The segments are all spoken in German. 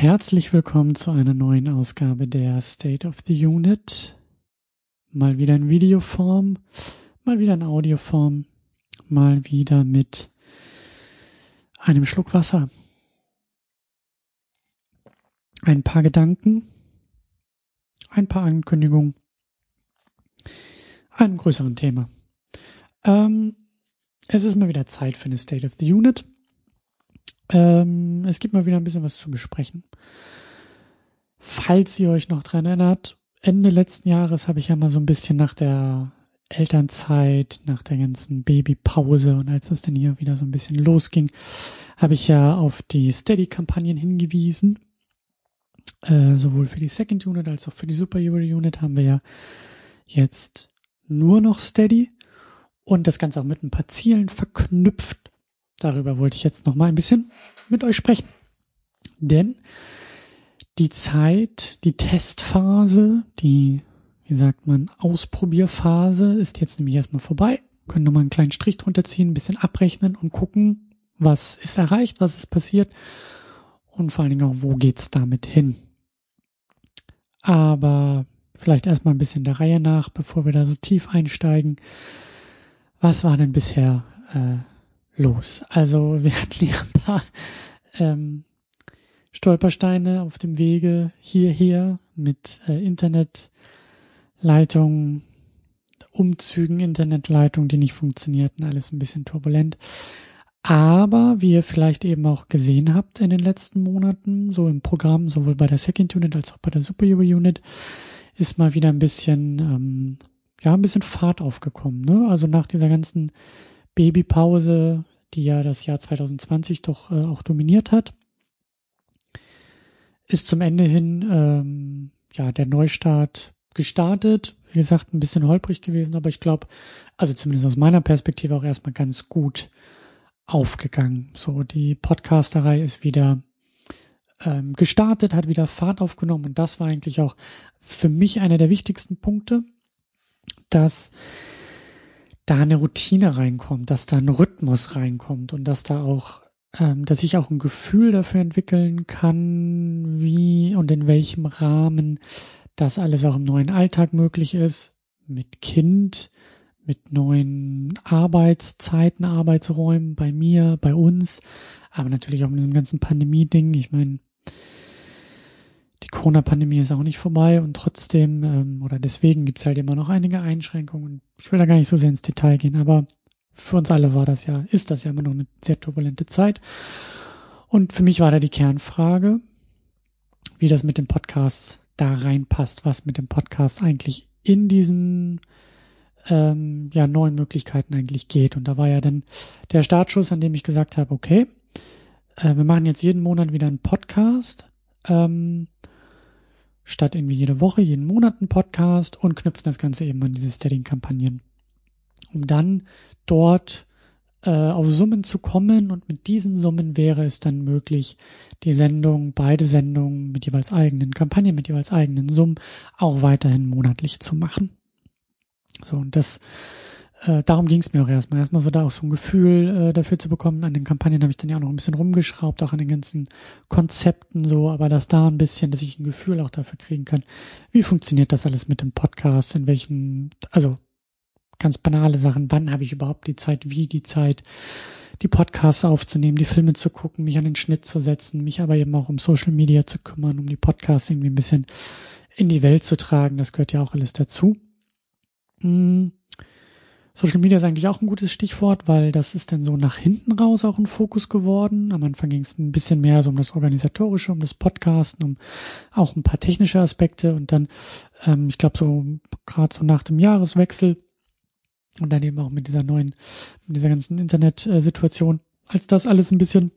Herzlich willkommen zu einer neuen Ausgabe der State of the Unit. Mal wieder in Videoform, mal wieder in Audioform, mal wieder mit einem Schluck Wasser. Ein paar Gedanken, ein paar Ankündigungen, einem größeren Thema. Ähm, es ist mal wieder Zeit für eine State of the Unit. Ähm, es gibt mal wieder ein bisschen was zu besprechen. Falls ihr euch noch dran erinnert, Ende letzten Jahres habe ich ja mal so ein bisschen nach der Elternzeit, nach der ganzen Babypause und als es dann hier wieder so ein bisschen losging, habe ich ja auf die Steady-Kampagnen hingewiesen. Äh, sowohl für die Second Unit als auch für die Super Unit haben wir ja jetzt nur noch Steady und das Ganze auch mit ein paar Zielen verknüpft. Darüber wollte ich jetzt noch mal ein bisschen mit euch sprechen. Denn die Zeit, die Testphase, die, wie sagt man, Ausprobierphase ist jetzt nämlich erstmal vorbei. Können nochmal einen kleinen Strich drunter ziehen, ein bisschen abrechnen und gucken, was ist erreicht, was ist passiert und vor allen Dingen auch, wo geht's damit hin. Aber vielleicht erstmal ein bisschen der Reihe nach, bevor wir da so tief einsteigen. Was war denn bisher äh, los. Also wir hatten ja ein paar ähm, Stolpersteine auf dem Wege hierher mit äh, Internetleitungen, Umzügen, Internetleitungen, die nicht funktionierten, alles ein bisschen turbulent. Aber wie ihr vielleicht eben auch gesehen habt in den letzten Monaten, so im Programm, sowohl bei der Second Unit als auch bei der Super Euro Unit, ist mal wieder ein bisschen, ähm, ja, ein bisschen Fahrt aufgekommen. Ne? Also nach dieser ganzen Babypause, die ja das Jahr 2020 doch äh, auch dominiert hat, ist zum Ende hin ähm, ja der Neustart gestartet. Wie gesagt, ein bisschen holprig gewesen, aber ich glaube, also zumindest aus meiner Perspektive auch erstmal ganz gut aufgegangen. So, die Podcasterei ist wieder ähm, gestartet, hat wieder Fahrt aufgenommen und das war eigentlich auch für mich einer der wichtigsten Punkte, dass da eine Routine reinkommt, dass da ein Rhythmus reinkommt und dass da auch, ähm, dass ich auch ein Gefühl dafür entwickeln kann, wie und in welchem Rahmen das alles auch im neuen Alltag möglich ist, mit Kind, mit neuen Arbeitszeiten, Arbeitsräumen bei mir, bei uns, aber natürlich auch mit diesem ganzen Pandemie-Ding. Ich meine, die Corona-Pandemie ist auch nicht vorbei und trotzdem, ähm, oder deswegen gibt's halt immer noch einige Einschränkungen. Ich will da gar nicht so sehr ins Detail gehen, aber für uns alle war das ja, ist das ja immer noch eine sehr turbulente Zeit. Und für mich war da die Kernfrage, wie das mit dem Podcast da reinpasst, was mit dem Podcast eigentlich in diesen ähm, ja, neuen Möglichkeiten eigentlich geht. Und da war ja dann der Startschuss, an dem ich gesagt habe, okay, äh, wir machen jetzt jeden Monat wieder einen Podcast. Ähm, statt irgendwie jede Woche, jeden Monat einen Podcast und knüpfen das Ganze eben an diese Steading-Kampagnen. Um dann dort äh, auf Summen zu kommen und mit diesen Summen wäre es dann möglich, die Sendung, beide Sendungen mit jeweils eigenen Kampagnen, mit jeweils eigenen Summen auch weiterhin monatlich zu machen. So, und das äh, darum ging es mir auch erstmal. Erstmal so da auch so ein Gefühl äh, dafür zu bekommen. An den Kampagnen habe ich dann ja auch noch ein bisschen rumgeschraubt, auch an den ganzen Konzepten so, aber dass da ein bisschen, dass ich ein Gefühl auch dafür kriegen kann, wie funktioniert das alles mit dem Podcast, in welchen, also ganz banale Sachen, wann habe ich überhaupt die Zeit, wie die Zeit, die Podcasts aufzunehmen, die Filme zu gucken, mich an den Schnitt zu setzen, mich aber eben auch um Social Media zu kümmern, um die Podcasts irgendwie ein bisschen in die Welt zu tragen. Das gehört ja auch alles dazu. Hm Social Media ist eigentlich auch ein gutes Stichwort, weil das ist dann so nach hinten raus auch ein Fokus geworden. Am Anfang ging es ein bisschen mehr so um das Organisatorische, um das Podcasten, um auch ein paar technische Aspekte und dann, ähm, ich glaube, so gerade so nach dem Jahreswechsel und dann eben auch mit dieser neuen, mit dieser ganzen Internetsituation, als das alles ein bisschen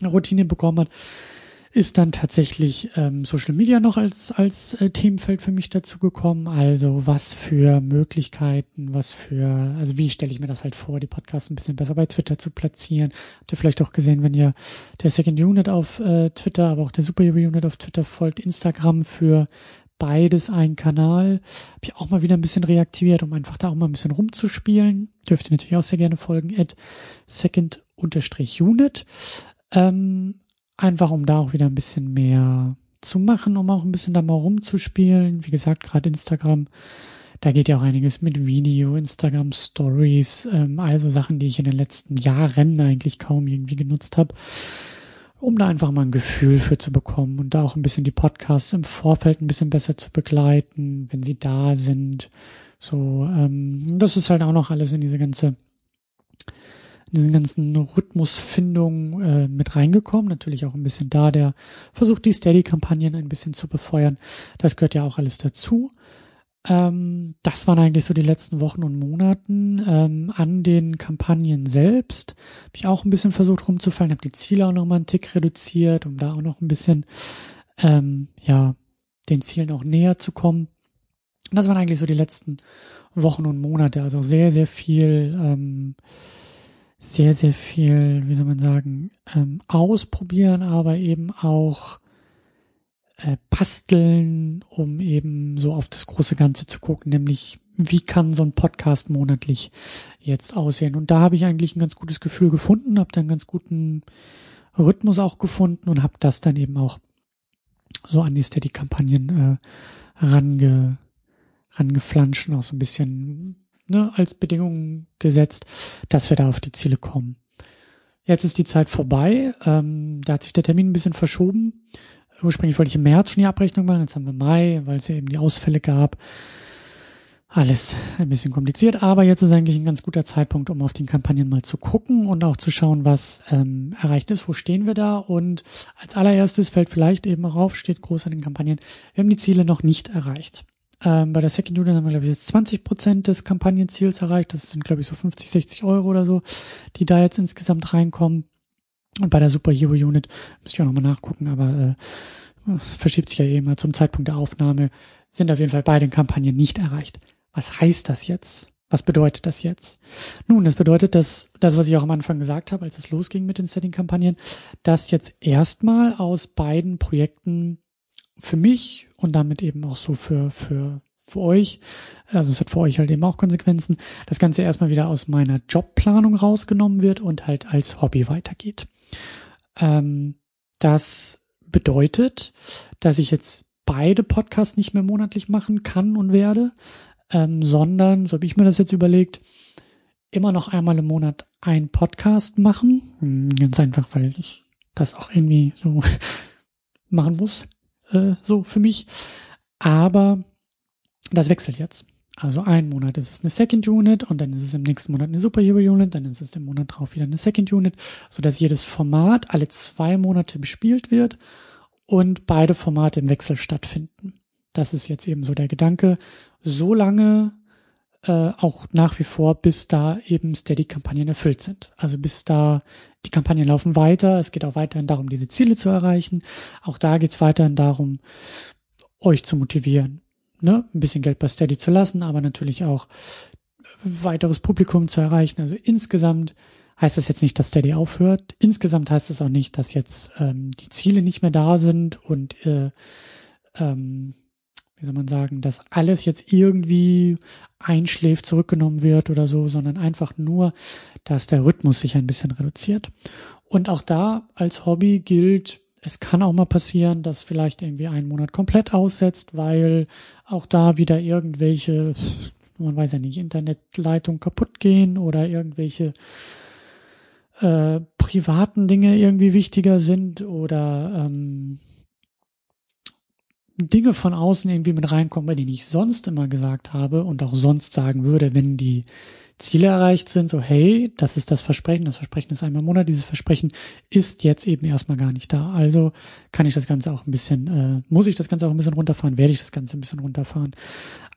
Routine bekommen hat, ist dann tatsächlich ähm, Social Media noch als, als äh, Themenfeld für mich dazu gekommen. Also was für Möglichkeiten, was für, also wie stelle ich mir das halt vor, die Podcasts ein bisschen besser bei Twitter zu platzieren. Habt ihr vielleicht auch gesehen, wenn ihr der Second Unit auf äh, Twitter, aber auch der Super Unit auf Twitter folgt, Instagram für beides ein Kanal. Habe ich auch mal wieder ein bisschen reaktiviert, um einfach da auch mal ein bisschen rumzuspielen. Dürft ihr natürlich auch sehr gerne folgen, at second-unit. Ähm, einfach um da auch wieder ein bisschen mehr zu machen, um auch ein bisschen da mal rumzuspielen. Wie gesagt, gerade Instagram, da geht ja auch einiges mit Video, Instagram Stories, ähm, also Sachen, die ich in den letzten Jahren eigentlich kaum irgendwie genutzt habe, um da einfach mal ein Gefühl für zu bekommen und da auch ein bisschen die Podcasts im Vorfeld ein bisschen besser zu begleiten, wenn sie da sind. So, ähm, das ist halt auch noch alles in diese ganze diesen ganzen Rhythmusfindung äh, mit reingekommen. Natürlich auch ein bisschen da, der versucht, die Steady-Kampagnen ein bisschen zu befeuern. Das gehört ja auch alles dazu. Ähm, das waren eigentlich so die letzten Wochen und Monaten. Ähm, an den Kampagnen selbst habe ich auch ein bisschen versucht rumzufallen, habe die Ziele auch noch mal einen Tick reduziert, um da auch noch ein bisschen ähm, ja den Zielen auch näher zu kommen. Und das waren eigentlich so die letzten Wochen und Monate. Also sehr, sehr viel ähm, sehr, sehr viel, wie soll man sagen, ähm, ausprobieren, aber eben auch äh, basteln, um eben so auf das große Ganze zu gucken, nämlich wie kann so ein Podcast monatlich jetzt aussehen. Und da habe ich eigentlich ein ganz gutes Gefühl gefunden, habe da einen ganz guten Rhythmus auch gefunden und habe das dann eben auch so an die Steady-Kampagnen äh, range, rangeflanscht und auch so ein bisschen ne, als Bedingung gesetzt, dass wir da auf die Ziele kommen. Jetzt ist die Zeit vorbei. Ähm, da hat sich der Termin ein bisschen verschoben. Ursprünglich wollte ich im März schon die Abrechnung machen, jetzt haben wir Mai, weil es ja eben die Ausfälle gab. Alles ein bisschen kompliziert, aber jetzt ist eigentlich ein ganz guter Zeitpunkt, um auf den Kampagnen mal zu gucken und auch zu schauen, was ähm, erreicht ist, wo stehen wir da. Und als allererstes fällt vielleicht eben auch auf, steht groß an den Kampagnen, wir haben die Ziele noch nicht erreicht. Ähm, bei der Second Unit haben wir, glaube ich, jetzt 20 Prozent des Kampagnenziels erreicht. Das sind, glaube ich, so 50, 60 Euro oder so, die da jetzt insgesamt reinkommen. Und bei der Super Hero Unit müsste ich auch nochmal nachgucken, aber äh, verschiebt sich ja eh immer zum Zeitpunkt der Aufnahme, sind auf jeden Fall beide Kampagnen nicht erreicht. Was heißt das jetzt? Was bedeutet das jetzt? Nun, das bedeutet, dass das, was ich auch am Anfang gesagt habe, als es losging mit den Setting-Kampagnen, dass jetzt erstmal aus beiden Projekten für mich und damit eben auch so für, für, für euch, also es hat für euch halt eben auch Konsequenzen, das Ganze erstmal wieder aus meiner Jobplanung rausgenommen wird und halt als Hobby weitergeht. Ähm, das bedeutet, dass ich jetzt beide Podcasts nicht mehr monatlich machen kann und werde, ähm, sondern, so habe ich mir das jetzt überlegt, immer noch einmal im Monat ein Podcast machen. Hm, ganz einfach, weil ich das auch irgendwie so machen muss äh, so für mich. Aber das wechselt jetzt. Also ein Monat ist es eine Second Unit und dann ist es im nächsten Monat eine Superhero Unit, dann ist es im Monat drauf wieder eine Second Unit, so dass jedes Format alle zwei Monate bespielt wird und beide Formate im Wechsel stattfinden. Das ist jetzt eben so der Gedanke. So lange äh, auch nach wie vor, bis da eben Steady-Kampagnen erfüllt sind. Also bis da die Kampagnen laufen weiter. Es geht auch weiterhin darum, diese Ziele zu erreichen. Auch da geht es weiterhin darum, euch zu motivieren, ne? ein bisschen Geld bei Steady zu lassen, aber natürlich auch weiteres Publikum zu erreichen. Also insgesamt heißt das jetzt nicht, dass Steady aufhört. Insgesamt heißt es auch nicht, dass jetzt ähm, die Ziele nicht mehr da sind und äh, ähm, wie soll man sagen, dass alles jetzt irgendwie einschläft, zurückgenommen wird oder so, sondern einfach nur, dass der Rhythmus sich ein bisschen reduziert. Und auch da als Hobby gilt, es kann auch mal passieren, dass vielleicht irgendwie ein Monat komplett aussetzt, weil auch da wieder irgendwelche, man weiß ja nicht, Internetleitungen kaputt gehen oder irgendwelche äh, privaten Dinge irgendwie wichtiger sind oder ähm, Dinge von außen irgendwie mit reinkommen, bei denen ich sonst immer gesagt habe und auch sonst sagen würde, wenn die Ziele erreicht sind, so hey, das ist das Versprechen, das Versprechen ist einmal im Monat, dieses Versprechen ist jetzt eben erstmal gar nicht da. Also kann ich das Ganze auch ein bisschen, äh, muss ich das Ganze auch ein bisschen runterfahren, werde ich das Ganze ein bisschen runterfahren.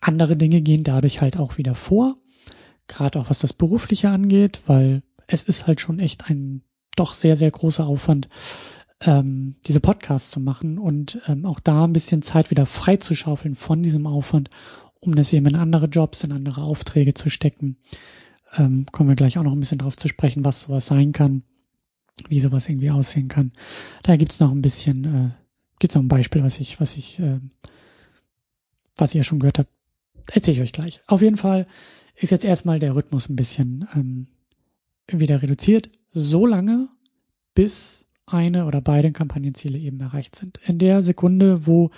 Andere Dinge gehen dadurch halt auch wieder vor, gerade auch was das Berufliche angeht, weil es ist halt schon echt ein doch sehr, sehr großer Aufwand, ähm, diese Podcasts zu machen und ähm, auch da ein bisschen Zeit wieder freizuschaufeln von diesem Aufwand, um das eben in andere Jobs, in andere Aufträge zu stecken. Ähm, kommen wir gleich auch noch ein bisschen drauf zu sprechen, was sowas sein kann, wie sowas irgendwie aussehen kann. Da gibt's noch ein bisschen, äh, gibt's noch ein Beispiel, was ich, was ich, äh, was ihr schon gehört habt, erzähle ich euch gleich. Auf jeden Fall ist jetzt erstmal der Rhythmus ein bisschen ähm, wieder reduziert, so lange, bis eine oder beide Kampagnenziele eben erreicht sind. In der Sekunde, wo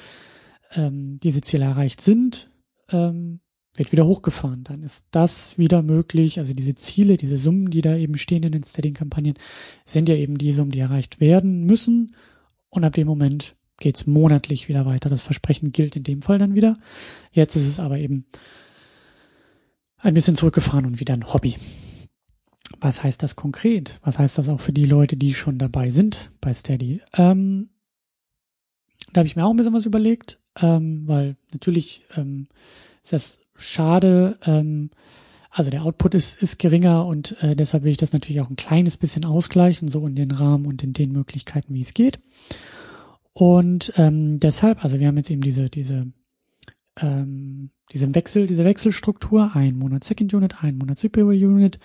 ähm, diese Ziele erreicht sind, ähm, wird wieder hochgefahren. Dann ist das wieder möglich. Also diese Ziele, diese Summen, die da eben stehen in den Steady-Kampagnen, sind ja eben die Summen, die erreicht werden müssen. Und ab dem Moment geht's monatlich wieder weiter. Das Versprechen gilt in dem Fall dann wieder. Jetzt ist es aber eben ein bisschen zurückgefahren und wieder ein Hobby. Was heißt das konkret? Was heißt das auch für die Leute, die schon dabei sind bei Steady? Ähm, da habe ich mir auch ein bisschen was überlegt, ähm, weil natürlich ähm, ist das schade. Ähm, also der Output ist, ist geringer und äh, deshalb will ich das natürlich auch ein kleines bisschen ausgleichen, so in den Rahmen und in den Möglichkeiten, wie es geht. Und ähm, deshalb, also wir haben jetzt eben diese, diese, ähm, diesen Wechsel, diese Wechselstruktur, ein Monat Second Unit, ein Monat Superior Unit,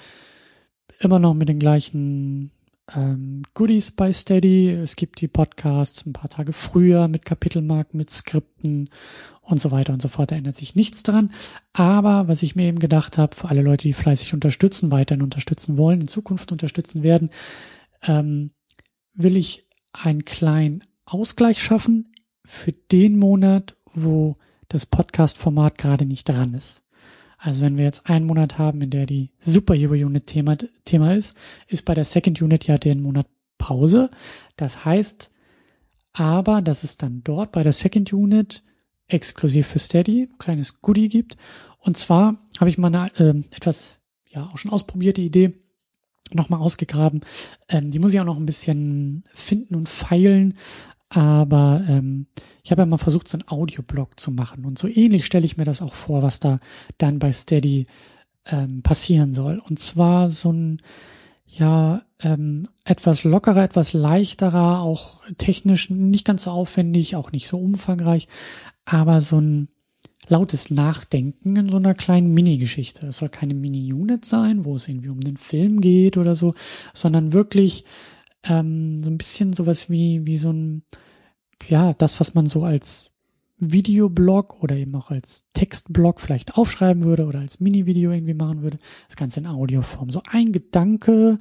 immer noch mit den gleichen ähm, Goodies bei Steady. Es gibt die Podcasts ein paar Tage früher mit Kapitelmarken, mit Skripten und so weiter und so fort. Da ändert sich nichts dran. Aber was ich mir eben gedacht habe, für alle Leute, die fleißig unterstützen, weiterhin unterstützen wollen, in Zukunft unterstützen werden, ähm, will ich einen kleinen Ausgleich schaffen für den Monat, wo das Podcast-Format gerade nicht dran ist. Also wenn wir jetzt einen Monat haben, in der die Superhero Unit Thema, Thema ist, ist bei der Second Unit ja den Monat Pause. Das heißt aber, dass es dann dort bei der Second Unit exklusiv für Steady ein kleines Goodie gibt. Und zwar habe ich mal eine äh, etwas, ja, auch schon ausprobierte Idee nochmal ausgegraben. Ähm, die muss ich auch noch ein bisschen finden und feilen. Aber ähm, ich habe ja mal versucht, so einen Audioblog zu machen. Und so ähnlich stelle ich mir das auch vor, was da dann bei Steady ähm, passieren soll. Und zwar so ein, ja, ähm, etwas lockerer, etwas leichterer, auch technisch nicht ganz so aufwendig, auch nicht so umfangreich, aber so ein lautes Nachdenken in so einer kleinen Mini-Geschichte. Es soll keine Mini-Unit sein, wo es irgendwie um den Film geht oder so, sondern wirklich ähm, so ein bisschen sowas wie, wie so ein, ja, das, was man so als Videoblog oder eben auch als Textblog vielleicht aufschreiben würde oder als Mini-Video irgendwie machen würde. Das Ganze in Audioform. So ein Gedanke,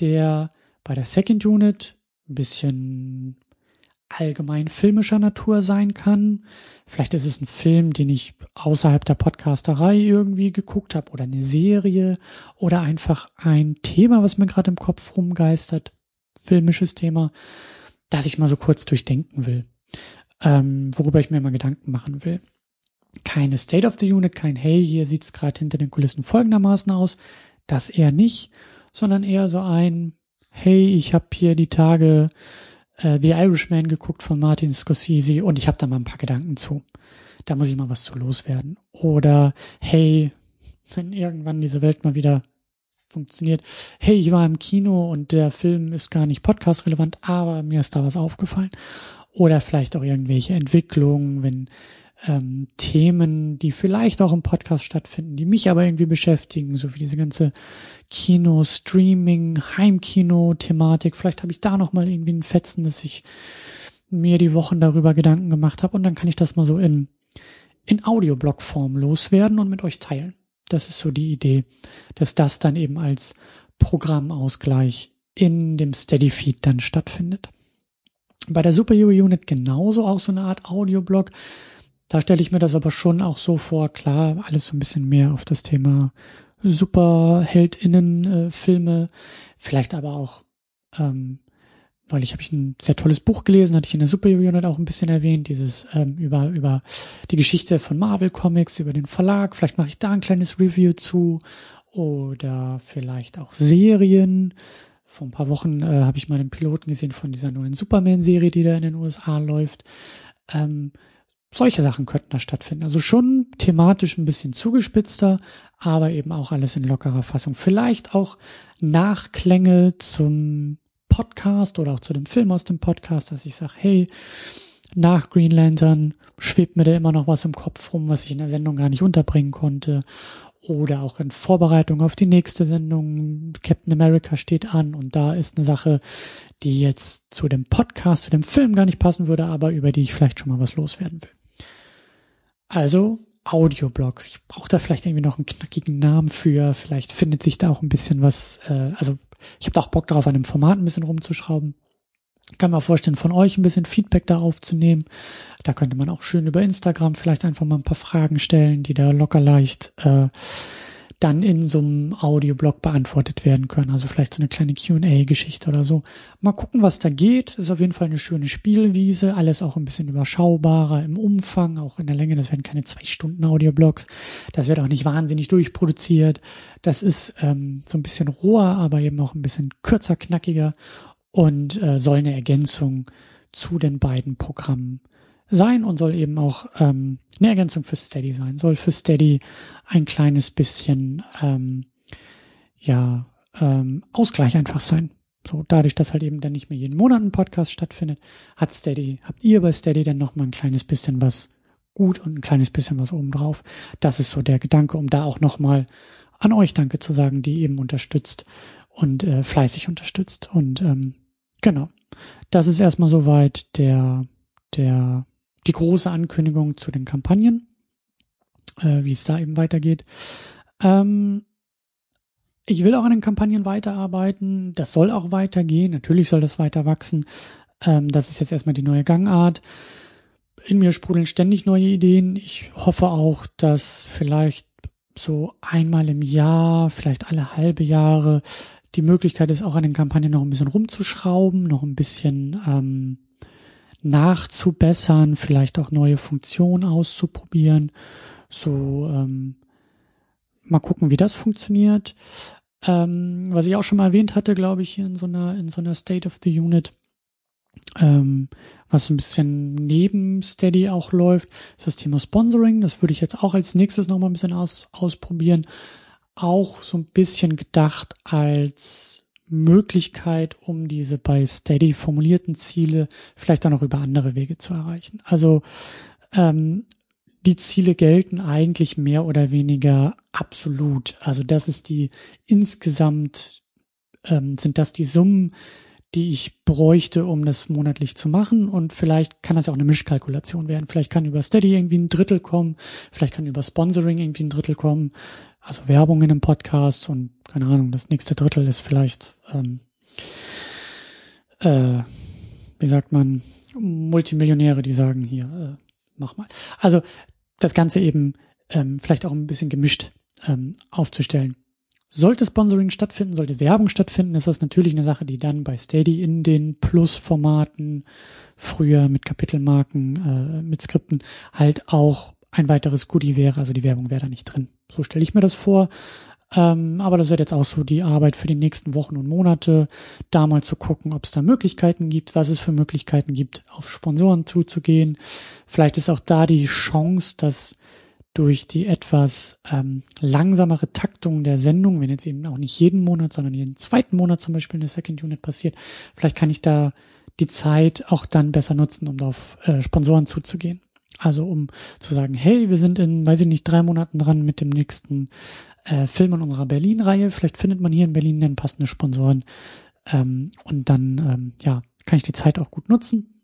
der bei der Second Unit ein bisschen allgemein filmischer Natur sein kann. Vielleicht ist es ein Film, den ich außerhalb der Podcasterei irgendwie geguckt habe oder eine Serie oder einfach ein Thema, was mir gerade im Kopf rumgeistert filmisches Thema, das ich mal so kurz durchdenken will, ähm, worüber ich mir mal Gedanken machen will. Keine State of the Unit, kein Hey, hier sieht es gerade hinter den Kulissen folgendermaßen aus, das eher nicht, sondern eher so ein Hey, ich habe hier die Tage äh, The Irishman geguckt von Martin Scorsese und ich habe da mal ein paar Gedanken zu. Da muss ich mal was zu loswerden. Oder hey, wenn irgendwann diese Welt mal wieder funktioniert. Hey, ich war im Kino und der Film ist gar nicht podcast-relevant, aber mir ist da was aufgefallen. Oder vielleicht auch irgendwelche Entwicklungen, wenn ähm, Themen, die vielleicht auch im Podcast stattfinden, die mich aber irgendwie beschäftigen, so wie diese ganze Kino, Streaming, Heimkino-Thematik. Vielleicht habe ich da noch mal irgendwie ein Fetzen, dass ich mir die Wochen darüber Gedanken gemacht habe und dann kann ich das mal so in in Audioblog-Form loswerden und mit euch teilen. Das ist so die Idee, dass das dann eben als Programmausgleich in dem Steady Feed dann stattfindet. Bei der Superhero Unit genauso auch so eine Art Audioblog. Da stelle ich mir das aber schon auch so vor, klar, alles so ein bisschen mehr auf das Thema Superheldinnen-Filme, äh, vielleicht aber auch ähm, neulich habe ich ein sehr tolles Buch gelesen, hatte ich in der Super Unit auch ein bisschen erwähnt, dieses ähm, über über die Geschichte von Marvel Comics, über den Verlag. Vielleicht mache ich da ein kleines Review zu oder vielleicht auch Serien. Vor ein paar Wochen äh, habe ich mal einen Piloten gesehen von dieser neuen Superman-Serie, die da in den USA läuft. Ähm, solche Sachen könnten da stattfinden. Also schon thematisch ein bisschen zugespitzter, aber eben auch alles in lockerer Fassung. Vielleicht auch Nachklänge zum Podcast oder auch zu dem Film aus dem Podcast, dass ich sage, hey, nach Green Lantern schwebt mir da immer noch was im Kopf rum, was ich in der Sendung gar nicht unterbringen konnte. Oder auch in Vorbereitung auf die nächste Sendung. Captain America steht an und da ist eine Sache, die jetzt zu dem Podcast, zu dem Film gar nicht passen würde, aber über die ich vielleicht schon mal was loswerden will. Also Audioblogs. Ich brauche da vielleicht irgendwie noch einen knackigen Namen für. Vielleicht findet sich da auch ein bisschen was, äh, also ich habe da auch Bock darauf, an dem Format ein bisschen rumzuschrauben. kann mir vorstellen, von euch ein bisschen Feedback da aufzunehmen. Da könnte man auch schön über Instagram vielleicht einfach mal ein paar Fragen stellen, die da locker leicht äh, dann in so einem Audioblog beantwortet werden können. Also vielleicht so eine kleine QA-Geschichte oder so. Mal gucken, was da geht. Ist auf jeden Fall eine schöne Spielwiese. Alles auch ein bisschen überschaubarer im Umfang, auch in der Länge. Das werden keine zwei Stunden Audioblogs. Das wird auch nicht wahnsinnig durchproduziert. Das ist ähm, so ein bisschen roher, aber eben auch ein bisschen kürzer, knackiger und äh, soll eine Ergänzung zu den beiden Programmen sein und soll eben auch ähm, eine Ergänzung für Steady sein. Soll für Steady ein kleines bisschen ähm, ja ähm, Ausgleich einfach sein. So dadurch, dass halt eben dann nicht mehr jeden Monat ein Podcast stattfindet, hat Steady, habt ihr bei Steady dann noch mal ein kleines bisschen was gut und ein kleines bisschen was obendrauf. Das ist so der Gedanke, um da auch noch mal an euch Danke zu sagen, die eben unterstützt und äh, fleißig unterstützt. Und ähm, genau, das ist erstmal soweit der der die große Ankündigung zu den Kampagnen, äh, wie es da eben weitergeht. Ähm, ich will auch an den Kampagnen weiterarbeiten. Das soll auch weitergehen. Natürlich soll das weiter wachsen. Ähm, das ist jetzt erstmal die neue Gangart. In mir sprudeln ständig neue Ideen. Ich hoffe auch, dass vielleicht so einmal im Jahr, vielleicht alle halbe Jahre die Möglichkeit ist, auch an den Kampagnen noch ein bisschen rumzuschrauben, noch ein bisschen ähm, nachzubessern, vielleicht auch neue Funktionen auszuprobieren. So ähm, mal gucken, wie das funktioniert. Ähm, was ich auch schon mal erwähnt hatte, glaube ich, hier in so einer in so einer State of the Unit, ähm, was ein bisschen neben Steady auch läuft, ist das Thema Sponsoring. Das würde ich jetzt auch als nächstes noch mal ein bisschen aus, ausprobieren. Auch so ein bisschen gedacht als Möglichkeit, um diese bei Steady formulierten Ziele vielleicht auch noch über andere Wege zu erreichen. Also ähm, die Ziele gelten eigentlich mehr oder weniger absolut. Also das ist die insgesamt ähm, sind das die Summen, die ich bräuchte, um das monatlich zu machen. Und vielleicht kann das auch eine Mischkalkulation werden. Vielleicht kann über Steady irgendwie ein Drittel kommen, vielleicht kann über Sponsoring irgendwie ein Drittel kommen also Werbung in einem Podcast und keine Ahnung, das nächste Drittel ist vielleicht, ähm, äh, wie sagt man, Multimillionäre, die sagen hier, äh, mach mal. Also das Ganze eben ähm, vielleicht auch ein bisschen gemischt ähm, aufzustellen. Sollte Sponsoring stattfinden, sollte Werbung stattfinden, ist das natürlich eine Sache, die dann bei Steady in den Plus-Formaten, früher mit Kapitelmarken, äh, mit Skripten, halt auch ein weiteres Goodie wäre. Also die Werbung wäre da nicht drin. So stelle ich mir das vor. Ähm, aber das wird jetzt auch so die Arbeit für die nächsten Wochen und Monate, da mal zu gucken, ob es da Möglichkeiten gibt, was es für Möglichkeiten gibt, auf Sponsoren zuzugehen. Vielleicht ist auch da die Chance, dass durch die etwas ähm, langsamere Taktung der Sendung, wenn jetzt eben auch nicht jeden Monat, sondern jeden zweiten Monat zum Beispiel eine Second Unit passiert, vielleicht kann ich da die Zeit auch dann besser nutzen, um auf äh, Sponsoren zuzugehen. Also um zu sagen, hey, wir sind in, weiß ich nicht, drei Monaten dran mit dem nächsten äh, Film in unserer Berlin-Reihe. Vielleicht findet man hier in Berlin dann passende Sponsoren. Ähm, und dann, ähm, ja, kann ich die Zeit auch gut nutzen.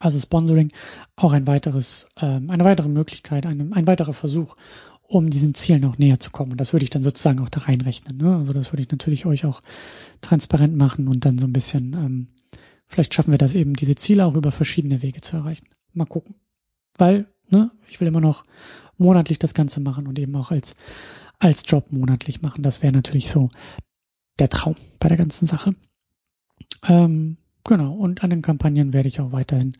Also Sponsoring auch ein weiteres, ähm, eine weitere Möglichkeit, ein, ein weiterer Versuch, um diesen Zielen auch näher zu kommen. Und das würde ich dann sozusagen auch da reinrechnen. Ne? Also das würde ich natürlich euch auch transparent machen und dann so ein bisschen, ähm, vielleicht schaffen wir das eben, diese Ziele auch über verschiedene Wege zu erreichen. Mal gucken weil ne, ich will immer noch monatlich das Ganze machen und eben auch als, als Job monatlich machen. Das wäre natürlich so der Traum bei der ganzen Sache. Ähm, genau, und an den Kampagnen werde ich auch weiterhin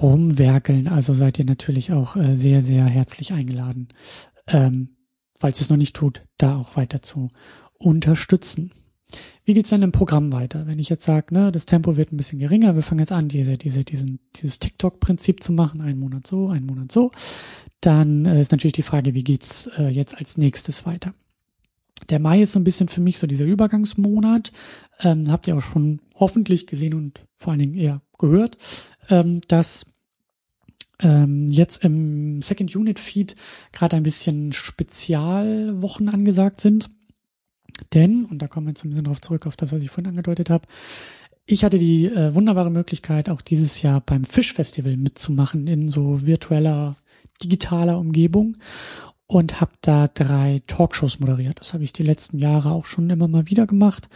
rumwerkeln. Also seid ihr natürlich auch äh, sehr, sehr herzlich eingeladen, ähm, falls es noch nicht tut, da auch weiter zu unterstützen. Wie geht's dann im Programm weiter? Wenn ich jetzt sage, ne, das Tempo wird ein bisschen geringer, wir fangen jetzt an, diese, diese, diesen, dieses TikTok-Prinzip zu machen, einen Monat so, einen Monat so, dann äh, ist natürlich die Frage, wie geht's äh, jetzt als nächstes weiter? Der Mai ist so ein bisschen für mich so dieser Übergangsmonat. Ähm, habt ihr auch schon hoffentlich gesehen und vor allen Dingen eher gehört, ähm, dass ähm, jetzt im Second Unit Feed gerade ein bisschen Spezialwochen angesagt sind. Denn, und da kommen wir jetzt ein bisschen drauf zurück, auf das, was ich vorhin angedeutet habe, ich hatte die äh, wunderbare Möglichkeit, auch dieses Jahr beim Fischfestival mitzumachen in so virtueller, digitaler Umgebung und habe da drei Talkshows moderiert. Das habe ich die letzten Jahre auch schon immer mal wieder gemacht.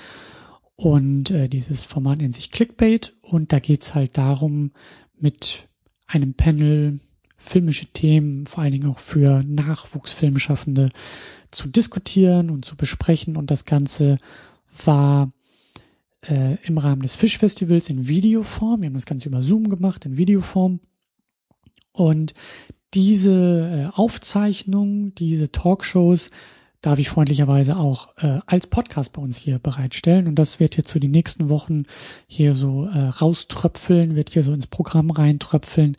Und äh, dieses Format nennt sich Clickbait und da geht's halt darum, mit einem Panel filmische Themen, vor allen Dingen auch für Nachwuchsfilmschaffende, zu diskutieren und zu besprechen. Und das Ganze war äh, im Rahmen des Fischfestivals in Videoform. Wir haben das Ganze über Zoom gemacht, in Videoform. Und diese äh, Aufzeichnung, diese Talkshows darf ich freundlicherweise auch äh, als Podcast bei uns hier bereitstellen. Und das wird jetzt so die nächsten Wochen hier so äh, rauströpfeln, wird hier so ins Programm reintröpfeln,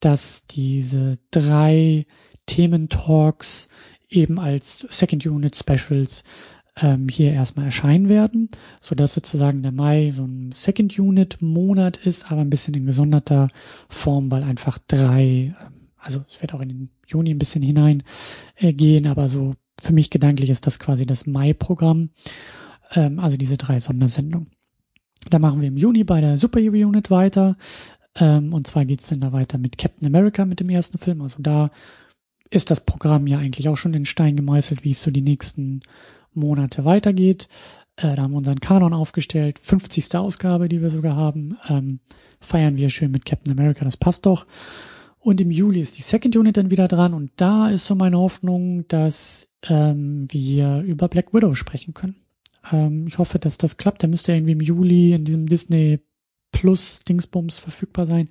dass diese drei Thementalks eben als Second Unit Specials ähm, hier erstmal erscheinen werden, so dass sozusagen der Mai so ein Second Unit Monat ist, aber ein bisschen in gesonderter Form, weil einfach drei, ähm, also es wird auch in den Juni ein bisschen hinein äh, gehen, aber so für mich gedanklich ist das quasi das Mai-Programm, ähm, also diese drei Sondersendungen. Da machen wir im Juni bei der Superhero Unit weiter. Ähm, und zwar geht's dann da weiter mit Captain America mit dem ersten Film. Also da ist das Programm ja eigentlich auch schon in Stein gemeißelt, wie es so die nächsten Monate weitergeht. Äh, da haben wir unseren Kanon aufgestellt. 50. Ausgabe, die wir sogar haben, ähm, feiern wir schön mit Captain America. Das passt doch. Und im Juli ist die Second Unit dann wieder dran. Und da ist so meine Hoffnung, dass ähm, wir über Black Widow sprechen können. Ähm, ich hoffe, dass das klappt. Der müsste irgendwie im Juli in diesem Disney Plus Dingsbums verfügbar sein.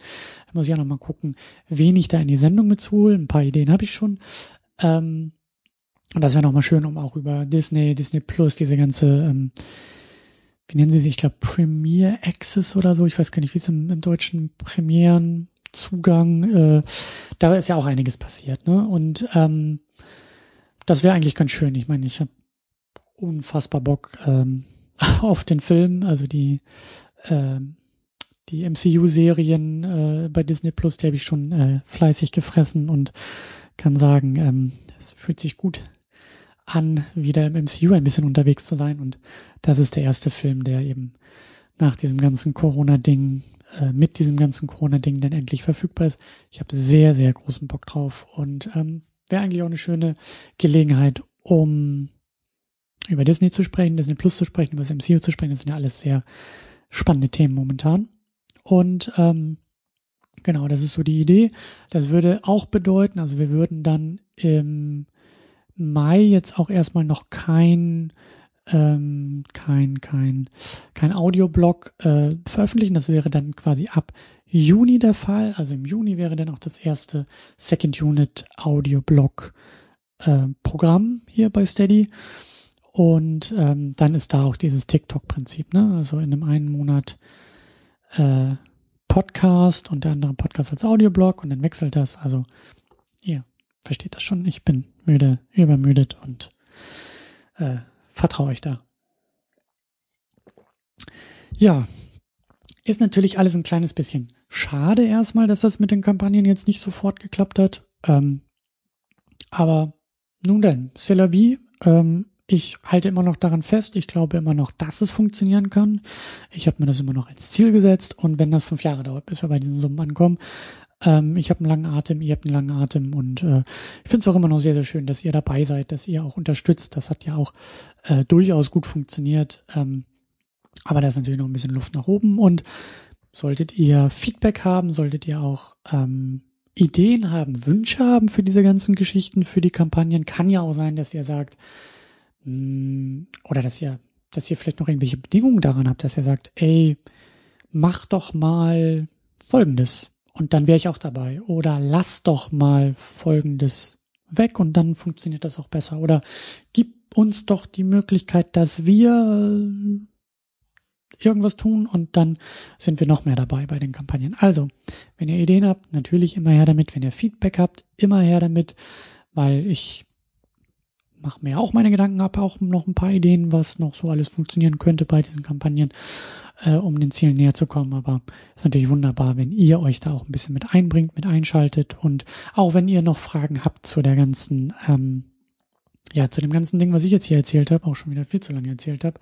Da muss ich ja nochmal gucken, wen ich da in die Sendung mitzhole. Ein paar Ideen habe ich schon. Ähm, und das wäre nochmal schön, um auch über Disney, Disney Plus, diese ganze, ähm, wie nennen sie sich, ich glaube Premiere Access oder so, ich weiß gar nicht, wie es im, im deutschen Premieren-Zugang, äh, da ist ja auch einiges passiert, ne? Und ähm, das wäre eigentlich ganz schön. Ich meine, ich habe unfassbar Bock ähm, auf den Film, also die ähm, die MCU-Serien äh, bei Disney Plus, die habe ich schon äh, fleißig gefressen und kann sagen, ähm, es fühlt sich gut an, wieder im MCU ein bisschen unterwegs zu sein. Und das ist der erste Film, der eben nach diesem ganzen Corona-Ding, äh, mit diesem ganzen Corona-Ding dann endlich verfügbar ist. Ich habe sehr, sehr großen Bock drauf und ähm, wäre eigentlich auch eine schöne Gelegenheit, um über Disney zu sprechen, Disney Plus zu sprechen, über das MCU zu sprechen. Das sind ja alles sehr spannende Themen momentan. Und ähm, genau, das ist so die Idee. Das würde auch bedeuten, also wir würden dann im Mai jetzt auch erstmal noch kein ähm, kein kein kein Audioblog äh, veröffentlichen. Das wäre dann quasi ab Juni der Fall. Also im Juni wäre dann auch das erste Second Unit Audioblog äh, Programm hier bei Steady. Und ähm, dann ist da auch dieses TikTok-Prinzip, ne? Also in einem einen Monat äh, Podcast und der andere Podcast als Audioblog und dann wechselt das. Also ihr versteht das schon. Ich bin müde, übermüdet und äh, vertraue euch da. Ja, ist natürlich alles ein kleines bisschen schade erstmal, dass das mit den Kampagnen jetzt nicht sofort geklappt hat. Ähm, aber nun denn, c'est la vie. Ähm, ich halte immer noch daran fest. Ich glaube immer noch, dass es funktionieren kann. Ich habe mir das immer noch als Ziel gesetzt. Und wenn das fünf Jahre dauert, bis wir bei diesen Summen ankommen, ähm, ich habe einen langen Atem, ihr habt einen langen Atem. Und äh, ich finde es auch immer noch sehr, sehr schön, dass ihr dabei seid, dass ihr auch unterstützt. Das hat ja auch äh, durchaus gut funktioniert. Ähm, aber da ist natürlich noch ein bisschen Luft nach oben. Und solltet ihr Feedback haben, solltet ihr auch ähm, Ideen haben, Wünsche haben für diese ganzen Geschichten, für die Kampagnen, kann ja auch sein, dass ihr sagt, oder dass ihr, dass ihr vielleicht noch irgendwelche Bedingungen daran habt, dass ihr sagt, ey, mach doch mal Folgendes und dann wäre ich auch dabei. Oder lass doch mal Folgendes weg und dann funktioniert das auch besser. Oder gib uns doch die Möglichkeit, dass wir äh, irgendwas tun und dann sind wir noch mehr dabei bei den Kampagnen. Also, wenn ihr Ideen habt, natürlich immer her damit. Wenn ihr Feedback habt, immer her damit, weil ich mache mir auch meine Gedanken, habe auch noch ein paar Ideen, was noch so alles funktionieren könnte bei diesen Kampagnen, äh, um den Zielen näher zu kommen. Aber ist natürlich wunderbar, wenn ihr euch da auch ein bisschen mit einbringt, mit einschaltet und auch wenn ihr noch Fragen habt zu der ganzen, ähm, ja, zu dem ganzen Ding, was ich jetzt hier erzählt habe, auch schon wieder viel zu lange erzählt habe,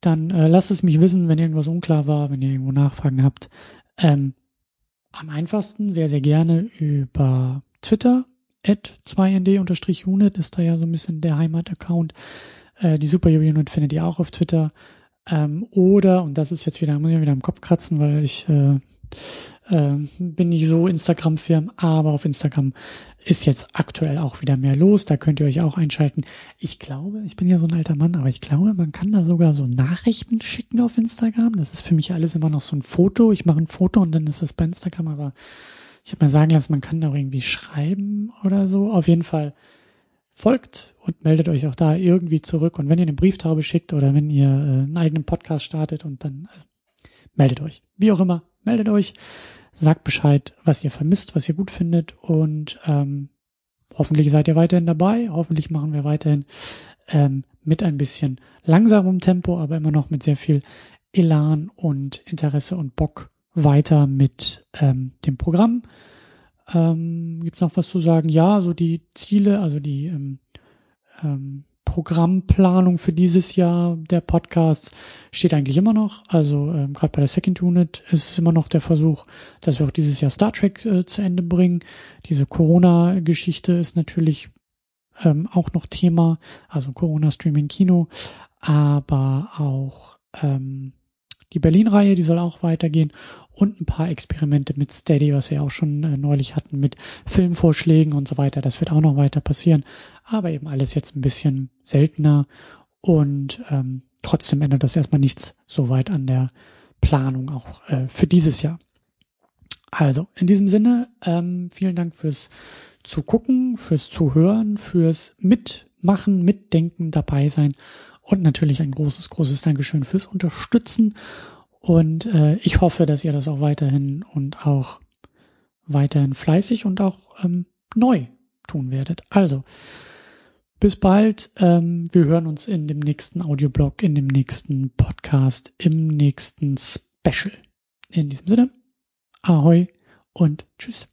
dann äh, lasst es mich wissen, wenn irgendwas unklar war, wenn ihr irgendwo Nachfragen habt. Ähm, am einfachsten sehr, sehr gerne über Twitter 2nd-unit ist da ja so ein bisschen der Heimat-Account. Äh, die Superhero Unit findet ihr auch auf Twitter. Ähm, oder, und das ist jetzt wieder, muss ich wieder am Kopf kratzen, weil ich äh, äh, bin nicht so Instagram-Firm, aber auf Instagram ist jetzt aktuell auch wieder mehr los. Da könnt ihr euch auch einschalten. Ich glaube, ich bin ja so ein alter Mann, aber ich glaube, man kann da sogar so Nachrichten schicken auf Instagram. Das ist für mich alles immer noch so ein Foto. Ich mache ein Foto und dann ist das bei Instagram, aber ich habe mir sagen lassen, man kann da auch irgendwie schreiben oder so. Auf jeden Fall folgt und meldet euch auch da irgendwie zurück. Und wenn ihr eine Brieftaube schickt oder wenn ihr äh, einen eigenen Podcast startet und dann also, meldet euch. Wie auch immer, meldet euch, sagt Bescheid, was ihr vermisst, was ihr gut findet und ähm, hoffentlich seid ihr weiterhin dabei. Hoffentlich machen wir weiterhin ähm, mit ein bisschen langsamem Tempo, aber immer noch mit sehr viel Elan und Interesse und Bock weiter mit ähm, dem Programm. Ähm, Gibt es noch was zu sagen? Ja, so die Ziele, also die ähm, ähm, Programmplanung für dieses Jahr der Podcast steht eigentlich immer noch. Also ähm, gerade bei der Second Unit ist es immer noch der Versuch, dass wir auch dieses Jahr Star Trek äh, zu Ende bringen. Diese Corona-Geschichte ist natürlich ähm, auch noch Thema, also Corona-Streaming-Kino, aber auch ähm, die Berlin-Reihe, die soll auch weitergehen und ein paar Experimente mit Steady, was wir auch schon äh, neulich hatten, mit Filmvorschlägen und so weiter. Das wird auch noch weiter passieren, aber eben alles jetzt ein bisschen seltener und ähm, trotzdem ändert das erstmal nichts so weit an der Planung auch äh, für dieses Jahr. Also, in diesem Sinne, ähm, vielen Dank fürs Zugucken, fürs Zuhören, fürs Mitmachen, Mitdenken, dabei sein und natürlich ein großes, großes Dankeschön fürs Unterstützen. Und äh, ich hoffe, dass ihr das auch weiterhin und auch weiterhin fleißig und auch ähm, neu tun werdet. Also, bis bald. Ähm, wir hören uns in dem nächsten Audioblog, in dem nächsten Podcast, im nächsten Special. In diesem Sinne, ahoi und tschüss.